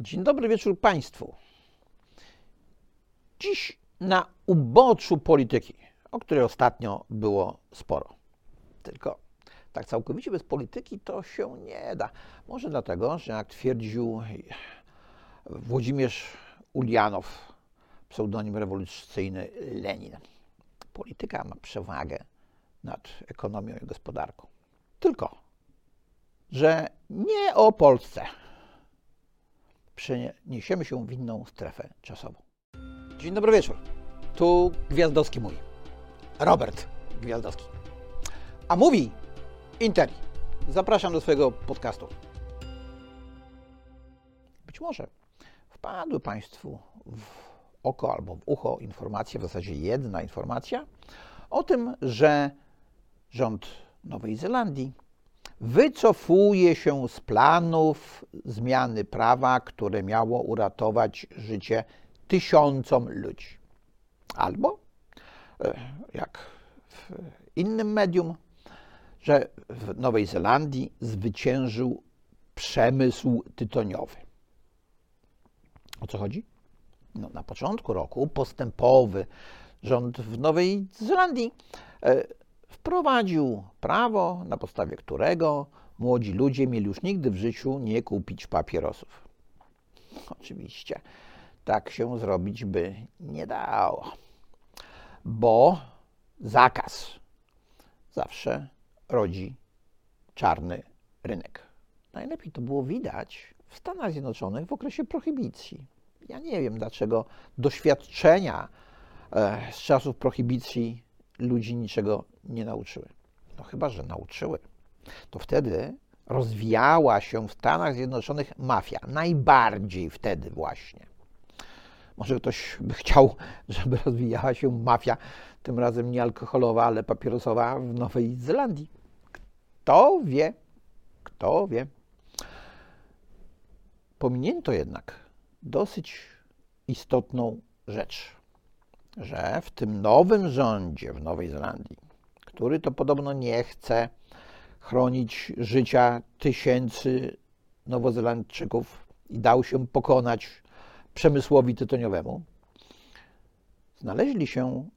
Dzień dobry wieczór Państwu. Dziś na uboczu polityki, o której ostatnio było sporo. Tylko tak całkowicie bez polityki to się nie da. Może dlatego, że jak twierdził Włodzimierz Ulianow, pseudonim rewolucyjny Lenin, polityka ma przewagę nad ekonomią i gospodarką. Tylko, że nie o Polsce przeniesiemy się w inną strefę czasową. Dzień dobry wieczór. Tu Gwiazdowski mój. Robert Gwiazdowski. A mówi Interi. Zapraszam do swojego podcastu. Być może wpadły Państwu w oko albo w ucho informacja, w zasadzie jedna informacja o tym, że rząd Nowej Zelandii wycofuje się z planów zmiany prawa, które miało uratować życie tysiącom ludzi. Albo, e, jak w innym medium, że w Nowej Zelandii zwyciężył przemysł tytoniowy. O co chodzi? No, na początku roku postępowy rząd w Nowej Zelandii e, wprowadził prawo, na podstawie którego młodzi ludzie mieli już nigdy w życiu nie kupić papierosów. Oczywiście tak się zrobić by nie dało, bo zakaz zawsze rodzi czarny rynek. Najlepiej to było widać w Stanach Zjednoczonych w okresie prohibicji. Ja nie wiem, dlaczego doświadczenia e, z czasów prohibicji ludzi niczego nie nauczyły. No chyba, że nauczyły. To wtedy rozwijała się w Stanach Zjednoczonych mafia. Najbardziej wtedy właśnie. Może ktoś by chciał, żeby rozwijała się mafia, tym razem nie alkoholowa, ale papierosowa w Nowej Zelandii. Kto wie? Kto wie? Pominięto jednak dosyć istotną rzecz że w tym nowym rządzie w Nowej Zelandii, który to podobno nie chce chronić życia tysięcy Nowozelandczyków i dał się pokonać przemysłowi tytoniowemu, znaleźli się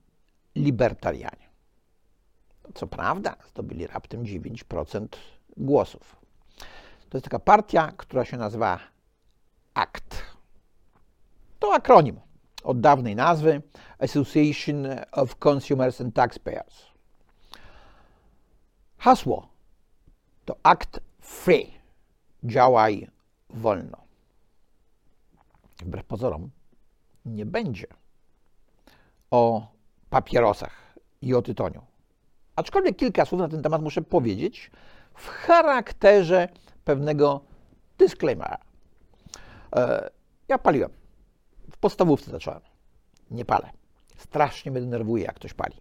libertarianie. Co prawda, zdobyli raptem 9% głosów. To jest taka partia, która się nazywa ACT. To akronim od dawnej nazwy Association of Consumers and Taxpayers. Hasło to Act Free. Działaj wolno. Wbrew pozorom nie będzie o papierosach i o tytoniu. Aczkolwiek kilka słów na ten temat muszę powiedzieć w charakterze pewnego disclaimera. E, ja paliłem podstawówce zacząłem. Nie palę. Strasznie mnie denerwuje, jak ktoś pali.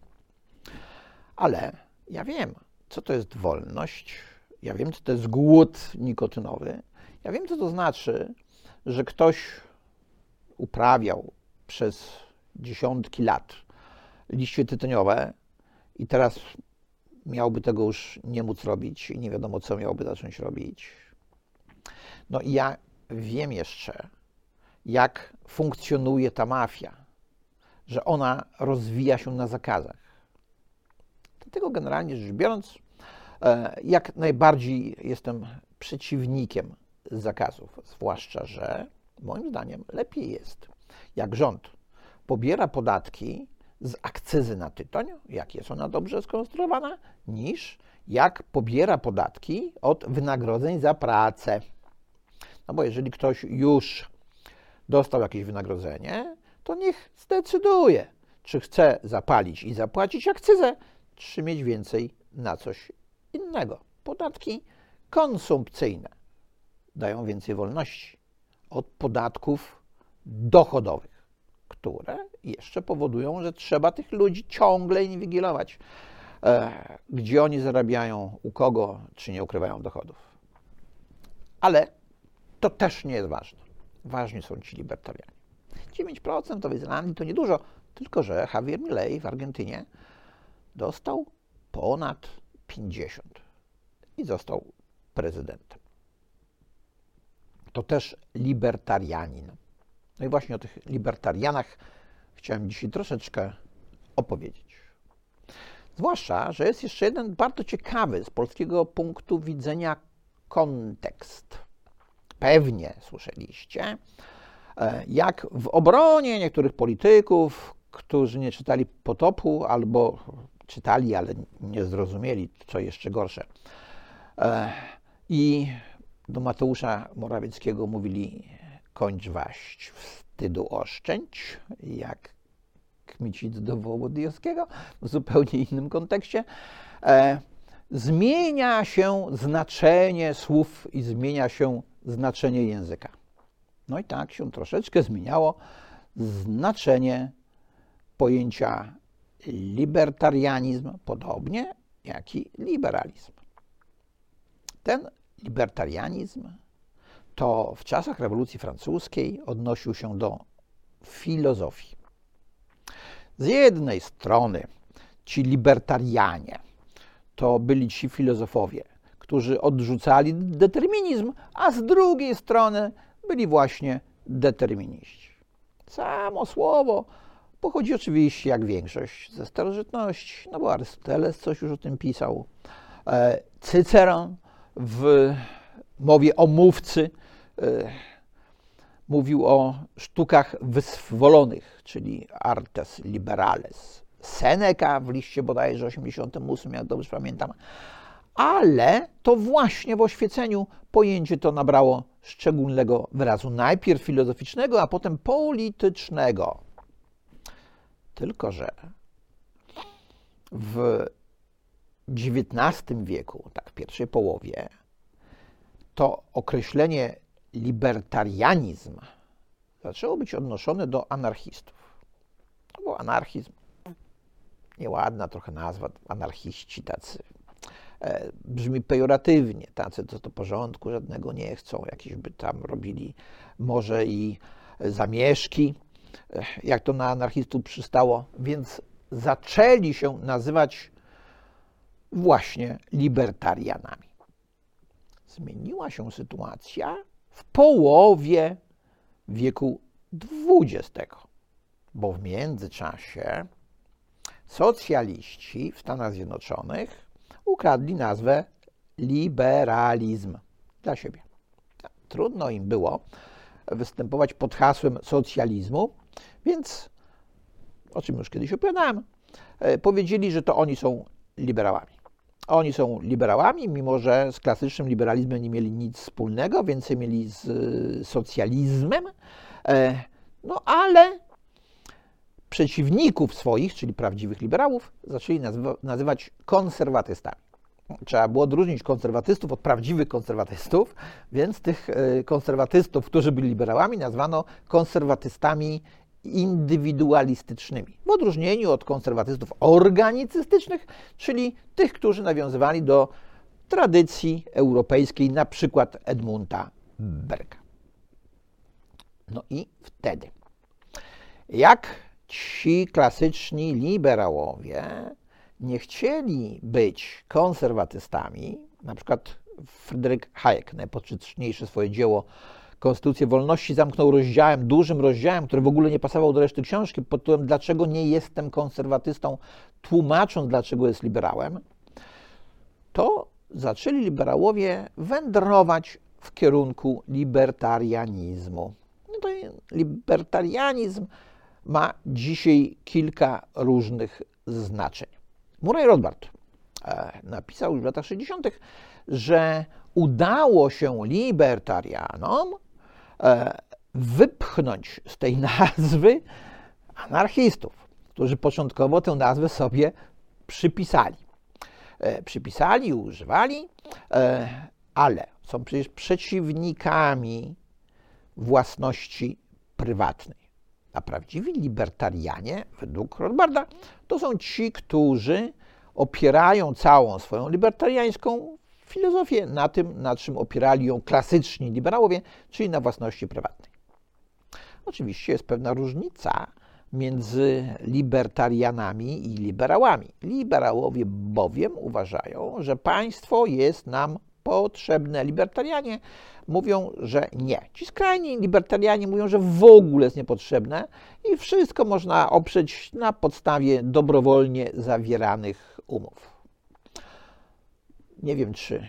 Ale ja wiem, co to jest wolność. Ja wiem, co to jest głód nikotynowy. Ja wiem, co to znaczy, że ktoś uprawiał przez dziesiątki lat liście tytoniowe i teraz miałby tego już nie móc robić i nie wiadomo, co miałby zacząć robić. No i ja wiem jeszcze, jak funkcjonuje ta mafia, że ona rozwija się na zakazach. Dlatego generalnie rzecz biorąc, e, jak najbardziej jestem przeciwnikiem zakazów, zwłaszcza, że moim zdaniem lepiej jest, jak rząd pobiera podatki z akcyzy na tytoń, jak jest ona dobrze skonstruowana, niż jak pobiera podatki od wynagrodzeń za pracę. No bo jeżeli ktoś już dostał jakieś wynagrodzenie, to niech zdecyduje, czy chce zapalić i zapłacić akcyzę, czy mieć więcej na coś innego. Podatki konsumpcyjne dają więcej wolności od podatków dochodowych, które jeszcze powodują, że trzeba tych ludzi ciągle inwigilować, e, gdzie oni zarabiają, u kogo, czy nie ukrywają dochodów. Ale to też nie jest ważne. Ważni są ci libertarianie. 9% w Nowej Zelandii to niedużo, tylko że Javier Milei w Argentynie dostał ponad 50 i został prezydentem. to też libertarianin. No i właśnie o tych libertarianach chciałem dzisiaj troszeczkę opowiedzieć. Zwłaszcza, że jest jeszcze jeden bardzo ciekawy z polskiego punktu widzenia kontekst. Pewnie słyszeliście, e, jak w obronie niektórych polityków, którzy nie czytali potopu albo czytali, ale nie zrozumieli, co jeszcze gorsze. E, I do Mateusza Morawieckiego mówili: kończ waść, wstydu oszczędź, jak Kmicic do Wołodyjowskiego, w zupełnie innym kontekście. E, zmienia się znaczenie słów i zmienia się znaczenie języka. No i tak się troszeczkę zmieniało znaczenie pojęcia libertarianizm, podobnie jak i liberalizm. Ten libertarianizm to w czasach rewolucji francuskiej odnosił się do filozofii. Z jednej strony ci libertarianie to byli ci filozofowie, którzy odrzucali determinizm, a z drugiej strony byli właśnie determiniści. Samo słowo pochodzi oczywiście, jak większość, ze starożytności, no bo Arystoteles coś już o tym pisał. E, Cyceron w mowie o mówcy e, mówił o sztukach wyzwolonych, czyli artes liberales. Seneca w liście bodajże 88, jak dobrze pamiętam. Ale to właśnie w oświeceniu pojęcie to nabrało szczególnego wyrazu. Najpierw filozoficznego, a potem politycznego. Tylko, że w XIX wieku, tak w pierwszej połowie, to określenie libertarianizm zaczęło być odnoszone do anarchistów. To był anarchizm, nieładna trochę nazwa, anarchiści tacy. E, brzmi pejoratywnie, tacy co do porządku żadnego nie chcą, jakieś by tam robili może i zamieszki, e, jak to na anarchistów przystało, więc zaczęli się nazywać właśnie libertarianami. Zmieniła się sytuacja w połowie wieku XX, bo w międzyczasie socjaliści w Stanach Zjednoczonych ukradli nazwę liberalizm dla siebie. Trudno im było występować pod hasłem socjalizmu, więc o czym już kiedyś opowiadałem, e, powiedzieli, że to oni są liberałami. Oni są liberałami, mimo że z klasycznym liberalizmem nie mieli nic wspólnego, więcej mieli z y, socjalizmem. E, no ale przeciwników swoich, czyli prawdziwych liberałów, zaczęli nazywać konserwatystami. Trzeba było odróżnić konserwatystów od prawdziwych konserwatystów, więc tych y, konserwatystów, którzy byli liberałami, nazwano konserwatystami indywidualistycznymi, w odróżnieniu od konserwatystów organicystycznych, czyli tych, którzy nawiązywali do tradycji europejskiej, na przykład Edmunda Berga. No i wtedy, jak ci klasyczni liberałowie nie chcieli być konserwatystami, na przykład Fryderyk Hayek, najpoczytniejsze swoje dzieło Konstytucję Wolności zamknął rozdziałem, dużym rozdziałem, który w ogóle nie pasował do reszty książki, pod tytułem Dlaczego nie jestem konserwatystą, tłumacząc, dlaczego jest liberałem, to zaczęli liberałowie wędrować w kierunku libertarianizmu. No to libertarianizm ma dzisiaj kilka różnych znaczeń. Murray Rothbard e, napisał już w latach 60., że udało się libertarianom E, wypchnąć z tej nazwy anarchistów, którzy początkowo tę nazwę sobie przypisali. E, przypisali używali, ale są przecież przeciwnikami własności prywatnej. A prawdziwi libertarianie, według Rothbarda, to są ci, którzy opierają całą swoją libertariańską filozofię na tym, na czym opierali ją klasyczni liberałowie, czyli na własności prywatnej. Oczywiście jest pewna różnica między libertarianami i liberałami. Liberałowie bowiem uważają, że państwo jest nam potrzebne. Libertarianie mówią, że nie. Ci skrajni libertarianie mówią, że w ogóle jest niepotrzebne i wszystko można oprzeć na podstawie dobrowolnie zawieranych umów. Nie wiem, czy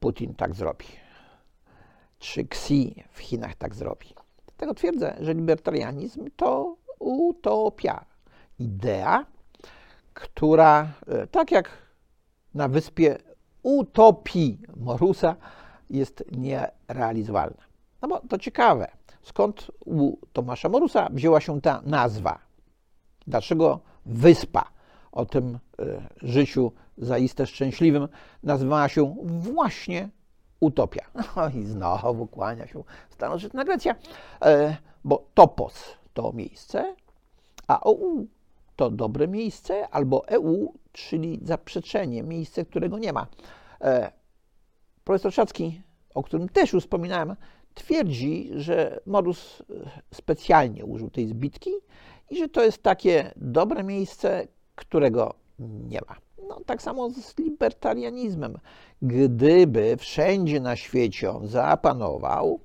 Putin tak zrobi, czy Xi w Chinach tak zrobi. Dlatego twierdzę, że libertarianizm to utopia. Idea, która, e, tak jak na wyspie utopii Morusa, jest nierealizowalna. No bo to ciekawe, skąd u Tomasza Morusa wzięła się ta nazwa? Dlaczego wyspa o tym e, życiu zaiste szczęśliwym nazywała się właśnie utopia? No i znowu kłania się starożytna Grecja, e, bo topos to miejsce, a OU to dobre miejsce, albo EU, czyli zaprzeczenie, miejsce, którego nie ma. E, profesor Szacki, o którym też już wspominałem, twierdzi, że Modus specjalnie użył tej zbitki i że to jest takie dobre miejsce, którego nie ma. No, tak samo z libertarianizmem. Gdyby wszędzie na świecie on zapanował,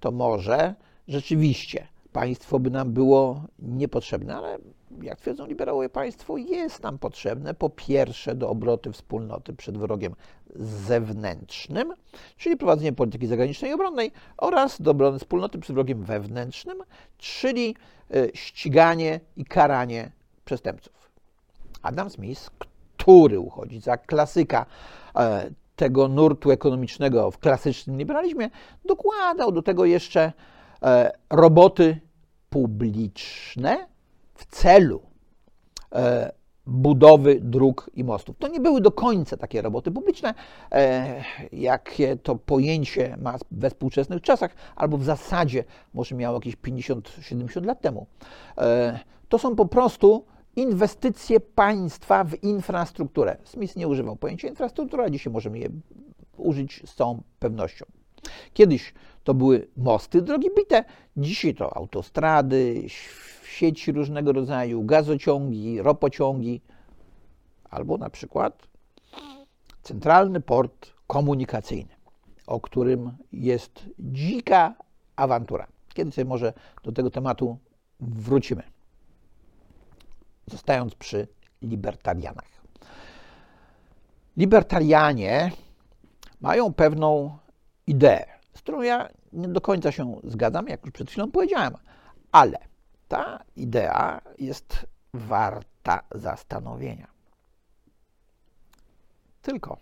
to może rzeczywiście państwo by nam było niepotrzebne, ale jak twierdzą liberałowie, państwo jest nam potrzebne po pierwsze do obroty wspólnoty przed wrogiem zewnętrznym, czyli prowadzenie polityki zagranicznej i obronnej oraz do obrony wspólnoty przed wrogiem wewnętrznym, czyli e, ściganie i karanie przestępców. Adam Smith, który uchodzi za klasyka e, tego nurtu ekonomicznego w klasycznym liberalizmie, dokładał do tego jeszcze e, roboty publiczne w celu e, budowy dróg i mostów. To nie były do końca takie roboty publiczne, jakie to pojęcie ma we współczesnych czasach, albo w zasadzie może miało jakieś 50-70 lat temu. To są po prostu inwestycje państwa w infrastrukturę. Smith nie używał pojęcia infrastruktura, dzisiaj możemy je użyć z całą pewnością. Kiedyś to były mosty, drogi bite, dzisiaj to autostrady, sieci różnego rodzaju, gazociągi, ropociągi, albo na przykład centralny port komunikacyjny, o którym jest dzika awantura. Sobie może do tego tematu wrócimy zostając przy libertarianach. Libertarianie mają pewną ideę, którą ja nie do końca się zgadzam, jak już przed chwilą powiedziałem, ale ta idea jest warta zastanowienia. Tylko,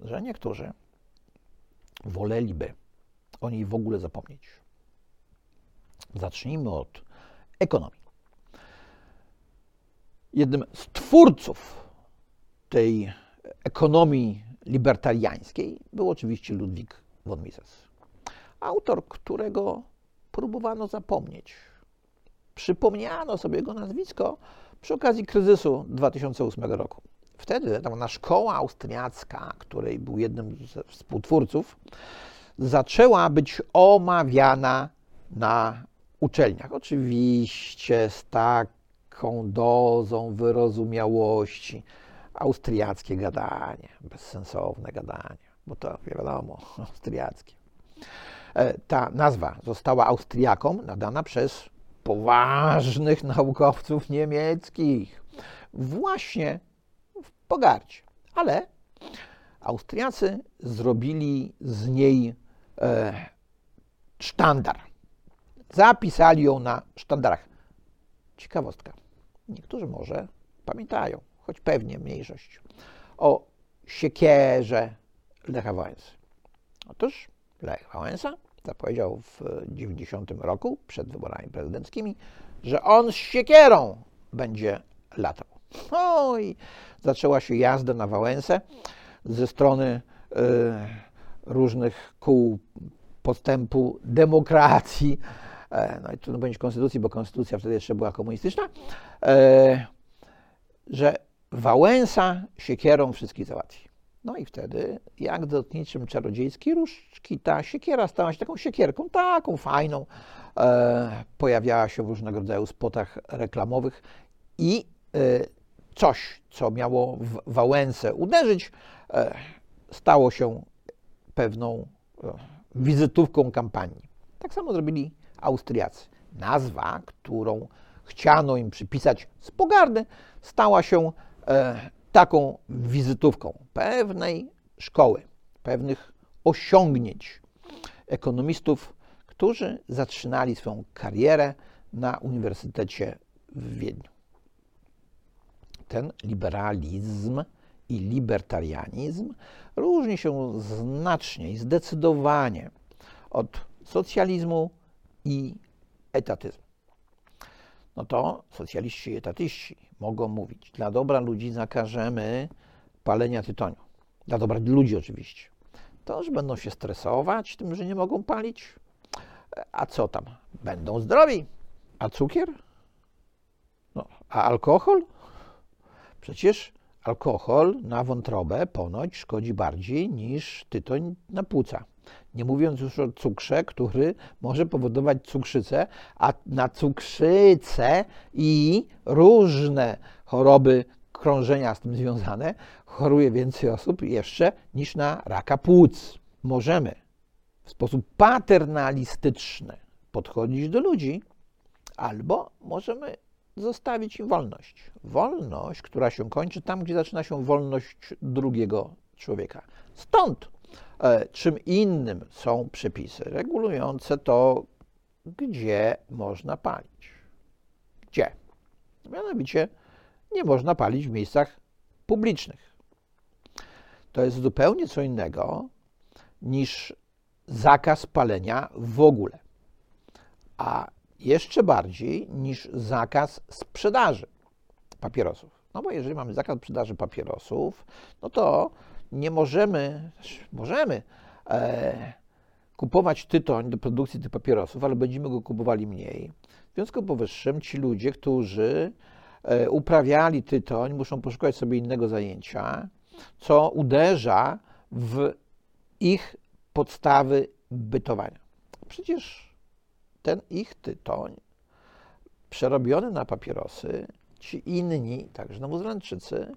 że niektórzy woleliby o niej w ogóle zapomnieć. Zacznijmy od ekonomii jednym z twórców tej ekonomii libertariańskiej był oczywiście Ludwik von Mises. Autor, którego próbowano zapomnieć. Przypomniano sobie jego nazwisko przy okazji kryzysu 2008 roku. Wtedy ta szkoła austriacka, której był jednym ze współtwórców, zaczęła być omawiana na uczelniach. Oczywiście z tak lekką dozą wyrozumiałości. Austriackie gadanie, bezsensowne gadanie, bo to wiadomo, austriackie. E, ta nazwa została Austriakom nadana przez poważnych naukowców niemieckich, właśnie w pogardzie. Ale Austriacy zrobili z niej e, sztandar. Zapisali ją na sztandarach. Ciekawostka. Niektórzy może pamiętają, choć pewnie mniejszość, o siekierze Lecha Wałęsy. Otóż Lech Wałęsa zapowiedział w 90 roku, przed wyborami prezydenckimi, że on z siekierą będzie latał. No i zaczęła się jazda na Wałęsę ze strony y, różnych kół postępu demokracji, E, no i trudno powiedzieć konstytucji, bo konstytucja wtedy jeszcze była komunistyczna, e, że Wałęsa siekierą wszystkich załatwi. No i wtedy, jak dotniczym czarodziejskiej różdżki, ta siekiera stała się taką siekierką, taką fajną, e, pojawiała się w różnego rodzaju spotach reklamowych i coś, co miało w Wałęsę uderzyć, stało się pewną e, wizytówką kampanii. Tak samo zrobili Austriacy. Nazwa, którą chciano im przypisać z pogardy, stała się e, taką wizytówką pewnej szkoły, pewnych osiągnięć ekonomistów, którzy zaczynali swoją karierę na Uniwersytecie w Wiedniu. Ten liberalizm i libertarianizm różni się znacznie i zdecydowanie od socjalizmu i etatyzmu. No to socjaliści i etatyści mogą mówić, dla dobra ludzi zakażemy palenia tytoniu. Dla dobra ludzi oczywiście. To już będą się stresować tym, że nie mogą palić. A co tam? Będą zdrowi. A cukier? No, a alkohol? Przecież alkohol na wątrobę ponoć szkodzi bardziej niż tytoń na płuca. Nie mówiąc już o cukrze, który może powodować cukrzycę, a na cukrzycę i różne choroby krążenia z tym związane choruje więcej osób jeszcze niż na raka płuc. Możemy w sposób paternalistyczny podchodzić do ludzi, albo możemy zostawić im wolność. Wolność, która się kończy tam, gdzie zaczyna się wolność drugiego człowieka. Stąd czym innym są przepisy regulujące to, gdzie można palić. Gdzie? Mianowicie nie można palić w miejscach publicznych. To jest zupełnie co innego niż zakaz palenia w ogóle. A jeszcze bardziej niż zakaz sprzedaży papierosów. No bo jeżeli mamy zakaz sprzedaży papierosów, no to nie możemy, możemy e, kupować tytoń do produkcji tych papierosów, ale będziemy go kupowali mniej. W związku z powyższym ci ludzie, którzy e, uprawiali tytoń, muszą poszukać sobie innego zajęcia, co uderza w ich podstawy bytowania. Przecież ten ich tytoń przerobiony na papierosy, ci inni, także Nowozelandczycy,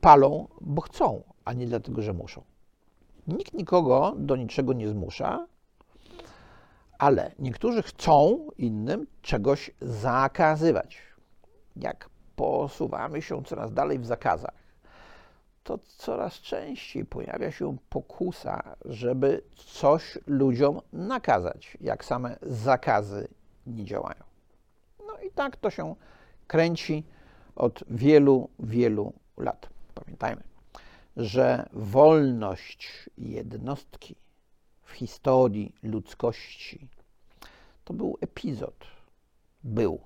palą, bo chcą, a nie dlatego, że muszą. Nikt nikogo do niczego nie zmusza, ale niektórzy chcą innym czegoś zakazywać. Jak posuwamy się coraz dalej w zakazach, to coraz częściej pojawia się pokusa, żeby coś ludziom nakazać, jak same zakazy nie działają. No i tak to się kręci od wielu, wielu lat. Pamiętajmy, że wolność jednostki w historii ludzkości to był epizod. Był.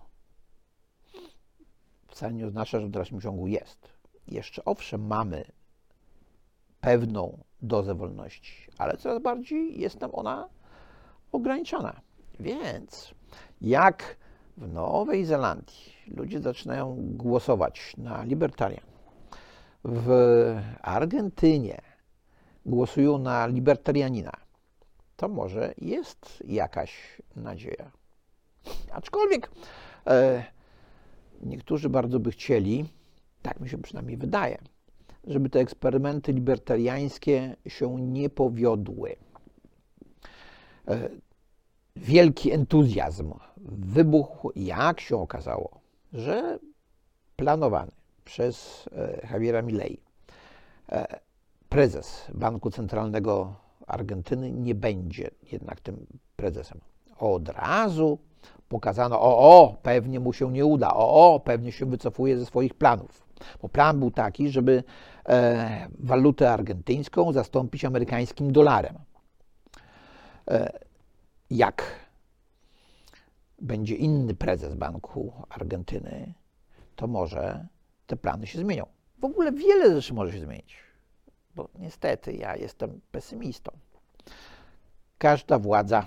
Wcale nie oznacza, że w dalszym ciągu jest jeszcze owszem mamy pewną dozę wolności, ale coraz bardziej jest nam ona ograniczona. Więc jak w Nowej Zelandii ludzie zaczynają głosować na libertarian, w Argentynie głosują na libertarianina, to może jest jakaś nadzieja. Aczkolwiek e, niektórzy bardzo by chcieli, tak mi się przynajmniej wydaje, żeby te eksperymenty libertariańskie się nie powiodły. E, wielki entuzjazm wybuchł, jak się okazało, że planowany przez e, Javiera Milei e, prezes Banku Centralnego Argentyny nie będzie jednak tym prezesem. Od razu pokazano, o, o, pewnie mu się nie uda, o, o, pewnie się wycofuje ze swoich planów. Bo plan był taki, żeby e, walutę argentyńską zastąpić amerykańskim dolarem. E, jak będzie inny prezes Banku Argentyny, to może te plany się zmienią. W ogóle wiele rzeczy może się zmienić, bo niestety ja jestem pesymistą. Każda władza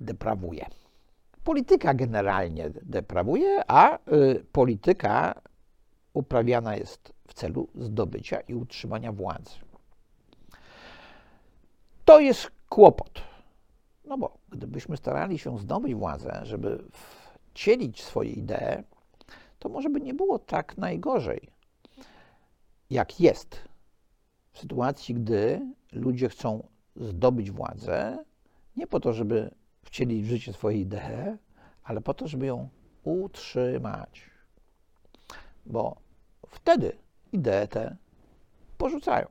deprawuje. Polityka generalnie deprawuje, a y, polityka uprawiana jest w celu zdobycia i utrzymania władzy. To jest kłopot. No bo gdybyśmy starali się zdobyć władzę, żeby wcielić swoje idee, to może by nie było tak najgorzej, jak jest w sytuacji, gdy ludzie chcą zdobyć władzę, nie po to, żeby wcielić w życie swoje idee, ale po to, żeby ją utrzymać. Bo wtedy idee te porzucają.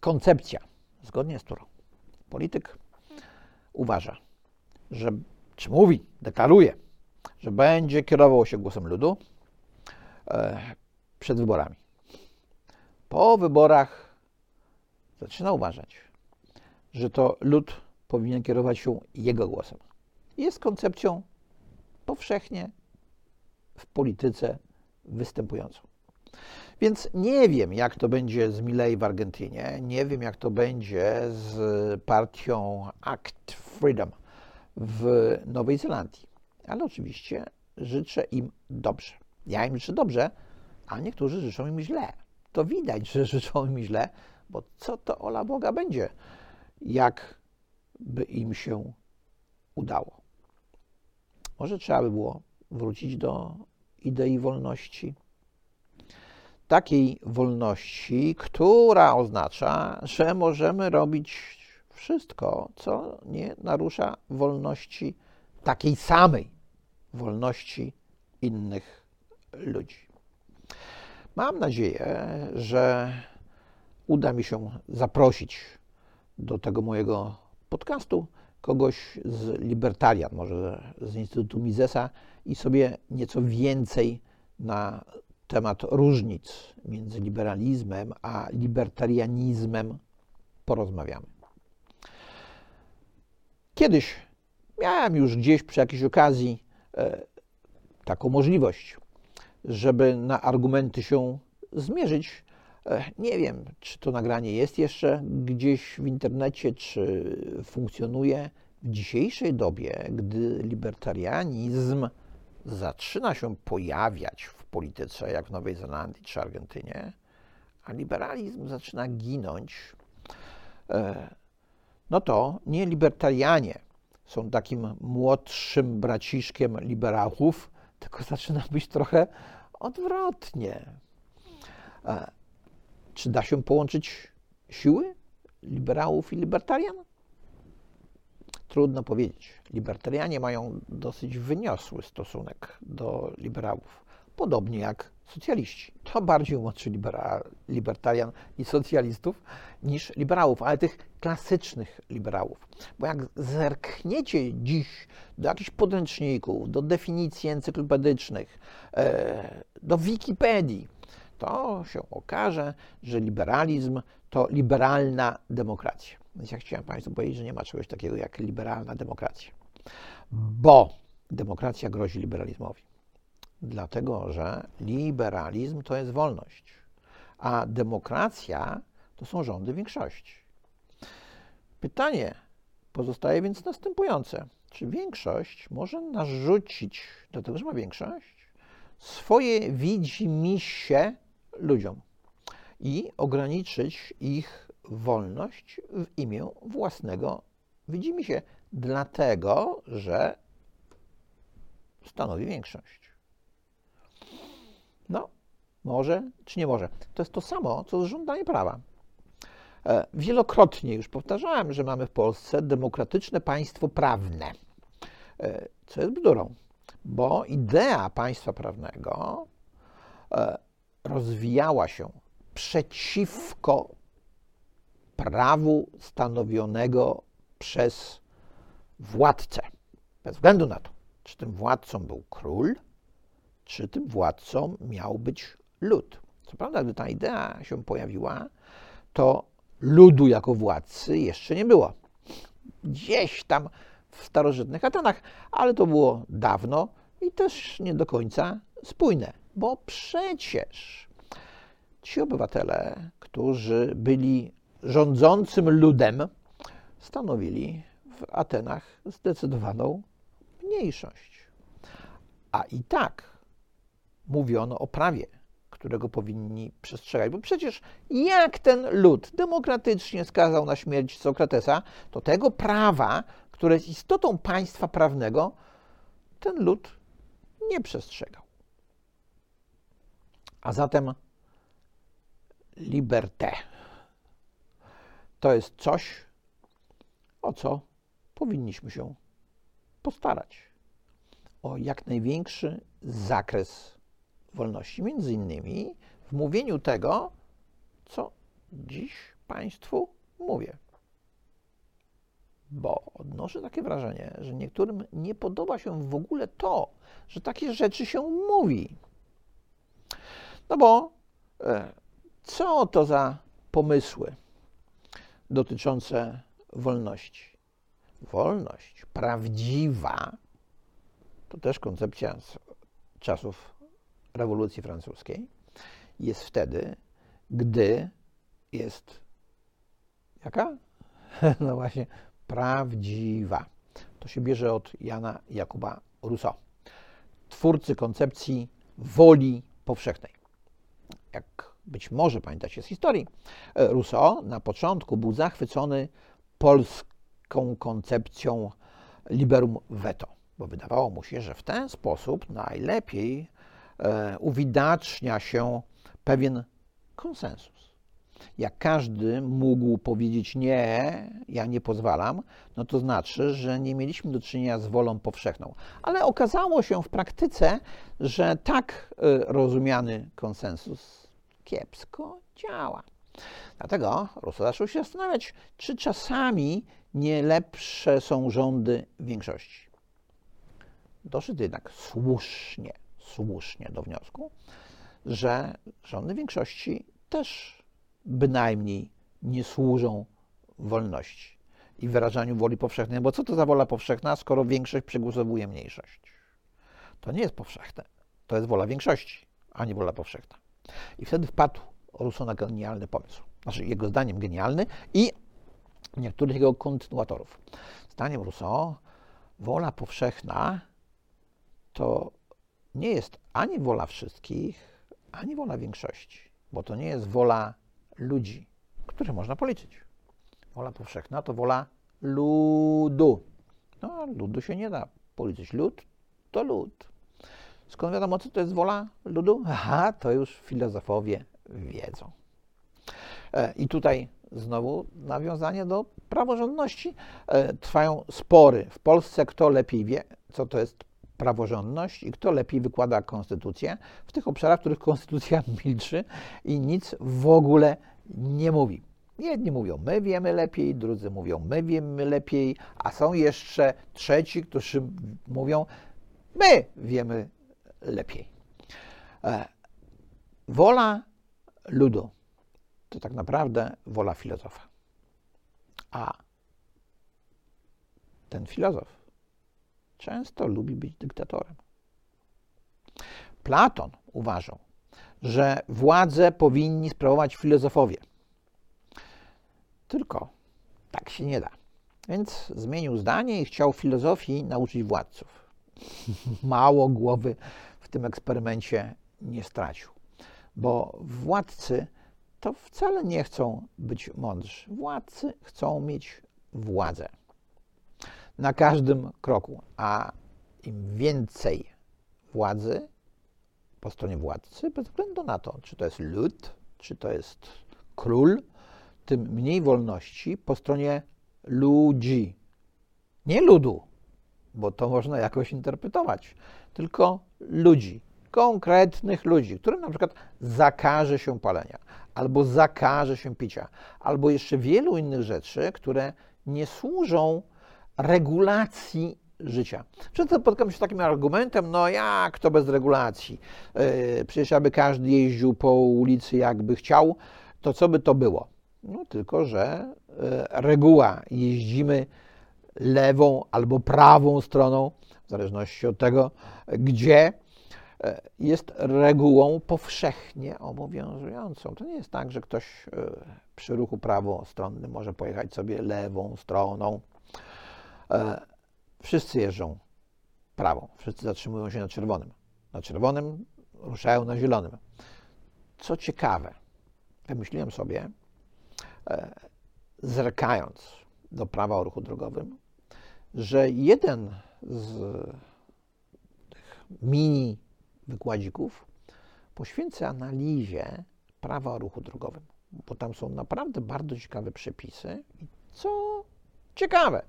Koncepcja, zgodnie z którą polityk uważa, że, czy mówi, deklaruje, że będzie kierował się głosem ludu e, przed wyborami. Po wyborach zaczyna uważać, że to lud powinien kierować się jego głosem. Jest koncepcją powszechnie w polityce występującą. Więc nie wiem, jak to będzie z Milley w Argentynie, nie wiem, jak to będzie z partią Act Freedom w Nowej Zelandii, ale oczywiście życzę im dobrze. Ja im życzę dobrze, a niektórzy życzą im źle. To widać, że życzą im źle, bo co to ola Boga będzie, jak by im się udało. Może trzeba by było wrócić do idei wolności. Takiej wolności, która oznacza, że możemy robić wszystko, co nie narusza wolności takiej samej wolności innych ludzi. Mam nadzieję, że uda mi się zaprosić do tego mojego podcastu kogoś z libertarian, może z Instytutu Misesa i sobie nieco więcej na temat różnic między liberalizmem a libertarianizmem porozmawiamy. Kiedyś miałem już gdzieś przy jakiejś okazji e, taką możliwość, żeby na argumenty się zmierzyć. E, nie wiem, czy to nagranie jest jeszcze gdzieś w internecie, czy funkcjonuje. W dzisiejszej dobie, gdy libertarianizm zaczyna się pojawiać w polityce, jak w Nowej Zelandii czy Argentynie, a liberalizm zaczyna ginąć, e, no to nie libertarianie są takim młodszym braciszkiem liberałów, tylko zaczyna być trochę odwrotnie. E, czy da się połączyć siły liberałów i libertarian? Trudno powiedzieć. Libertarianie mają dosyć wyniosły stosunek do liberałów, podobnie jak socjaliści. To bardziej łączy libertarian i socjalistów niż liberałów, ale tych klasycznych liberałów. Bo jak zerkniecie dziś do jakichś podręczników, do definicji encyklopedycznych, e, do Wikipedii, to się okaże, że liberalizm to liberalna demokracja. Więc ja chciałem Państwu powiedzieć, że nie ma czegoś takiego jak liberalna demokracja, bo demokracja grozi liberalizmowi. Dlatego, że liberalizm to jest wolność, a demokracja to są rządy większości. Pytanie pozostaje więc następujące. Czy większość może narzucić, dlatego że ma większość, swoje widzimisię ludziom i ograniczyć ich wolność w imię własnego widzimisię, dlatego że stanowi większość. No, może czy nie może. To jest to samo, co z żądaniem prawa. E, wielokrotnie już powtarzałem, że mamy w Polsce demokratyczne państwo prawne, e, co jest bzdurą, bo idea państwa prawnego e, rozwijała się przeciwko prawu stanowionego przez władcę. Bez względu na to, czy tym władcą był król, czy tym władcą miał być lud. Co prawda, gdy ta idea się pojawiła, to ludu jako władcy jeszcze nie było. Gdzieś tam w starożytnych Atenach, ale to było dawno i też nie do końca spójne, bo przecież ci obywatele, którzy byli rządzącym ludem, stanowili w Atenach zdecydowaną mniejszość. A i tak mówiono o prawie, którego powinni przestrzegać. Bo przecież jak ten lud demokratycznie skazał na śmierć Sokratesa, to tego prawa, które jest istotą państwa prawnego, ten lud nie przestrzegał. A zatem liberté to jest coś, o co powinniśmy się postarać. O jak największy zakres wolności, między innymi w mówieniu tego, co dziś Państwu mówię. Bo odnoszę takie wrażenie, że niektórym nie podoba się w ogóle to, że takie rzeczy się mówi. No bo e, co to za pomysły dotyczące wolności? Wolność prawdziwa to też koncepcja czasów rewolucji francuskiej jest wtedy, gdy jest jaka? No właśnie, prawdziwa. To się bierze od Jana Jakuba Rousseau, twórcy koncepcji woli powszechnej. Jak być może pamiętacie z historii, Rousseau na początku był zachwycony polską koncepcją liberum veto, bo wydawało mu się, że w ten sposób najlepiej uwidacznia się pewien konsensus. Jak każdy mógł powiedzieć nie, ja nie pozwalam, no to znaczy, że nie mieliśmy do czynienia z wolą powszechną. Ale okazało się w praktyce, że tak e, rozumiany konsensus kiepsko działa. Dlatego Rousseau zaczął się zastanawiać, czy czasami nie lepsze są rządy większości. Doszedł jednak słusznie, słusznie do wniosku, że rządy większości też bynajmniej nie służą wolności i wyrażaniu woli powszechnej. Bo co to za wola powszechna, skoro większość przegłosowuje mniejszość? To nie jest powszechne. To jest wola większości, a nie wola powszechna. I wtedy wpadł Rousseau na genialny pomysł. Znaczy, jego zdaniem genialny i niektórych jego kontynuatorów. Zdaniem Rousseau wola powszechna to nie jest ani wola wszystkich, ani wola większości, bo to nie jest wola ludzi, których można policzyć. Wola powszechna to wola ludu. No, ludu się nie da policzyć. Lud to lud. Skąd wiadomo, co to jest wola ludu? Aha, to już filozofowie wiedzą. E, I tutaj znowu nawiązanie do praworządności. E, trwają spory w Polsce, kto lepiej wie, co to jest praworządność i kto lepiej wykłada konstytucję w tych obszarach, w których konstytucja milczy i nic w ogóle nie mówi. Jedni mówią, my wiemy lepiej, drudzy mówią, my wiemy lepiej, a są jeszcze trzeci, którzy mówią, my wiemy lepiej. E, wola ludu to tak naprawdę wola filozofa. A ten filozof często lubi być dyktatorem. Platon uważał, że władzę powinni sprawować filozofowie. Tylko tak się nie da. Więc zmienił zdanie i chciał filozofii nauczyć władców. Mało głowy w tym eksperymencie nie stracił, bo władcy to wcale nie chcą być mądrzy. Władcy chcą mieć władzę na każdym kroku. A im więcej władzy po stronie władcy, bez względu na to, czy to jest lud, czy to jest król, tym mniej wolności po stronie ludzi. Nie ludu, bo to można jakoś interpretować, tylko ludzi, konkretnych ludzi, którym na przykład zakaże się palenia, albo zakaże się picia, albo jeszcze wielu innych rzeczy, które nie służą regulacji życia. Często spotkam się z takim argumentem, no jak to bez regulacji? Yy, przecież aby każdy jeździł po ulicy jakby chciał, to co by to było? No tylko, że yy, reguła jeździmy lewą albo prawą stroną, w zależności od tego, gdzie yy, jest regułą powszechnie obowiązującą. To nie jest tak, że ktoś przy ruchu prawostronnym może pojechać sobie lewą stroną. E, wszyscy jeżdżą prawą, wszyscy zatrzymują się na czerwonym. Na czerwonym ruszają na zielonym. Co ciekawe, wymyśliłem sobie, e, zerkając do prawa o ruchu drogowym, że jeden z tych mini wykładzików poświęcę analizie prawa o ruchu drogowym, bo tam są naprawdę bardzo ciekawe przepisy i co ciekawe,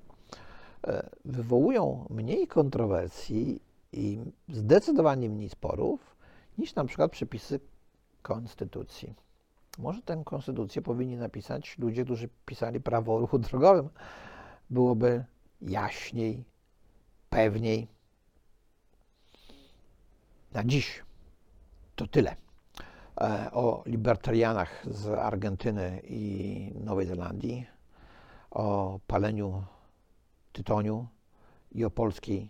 wywołują mniej kontrowersji i zdecydowanie mniej sporów niż na przykład przepisy konstytucji. Może tę konstytucję powinni napisać ludzie, którzy pisali prawo o ruchu drogowym. Byłoby jaśniej, pewniej. Na dziś to tyle e, o libertarianach z Argentyny i Nowej Zelandii, o paleniu tytoniu i o polskiej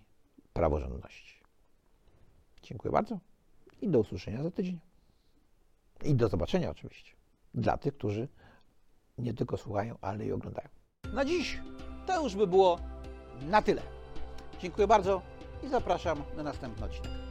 praworządności. Dziękuję bardzo i do usłyszenia za tydzień. I do zobaczenia oczywiście dla tych, którzy nie tylko słuchają, ale i oglądają. Na dziś to już by było na tyle. Dziękuję bardzo i zapraszam na następny odcinek.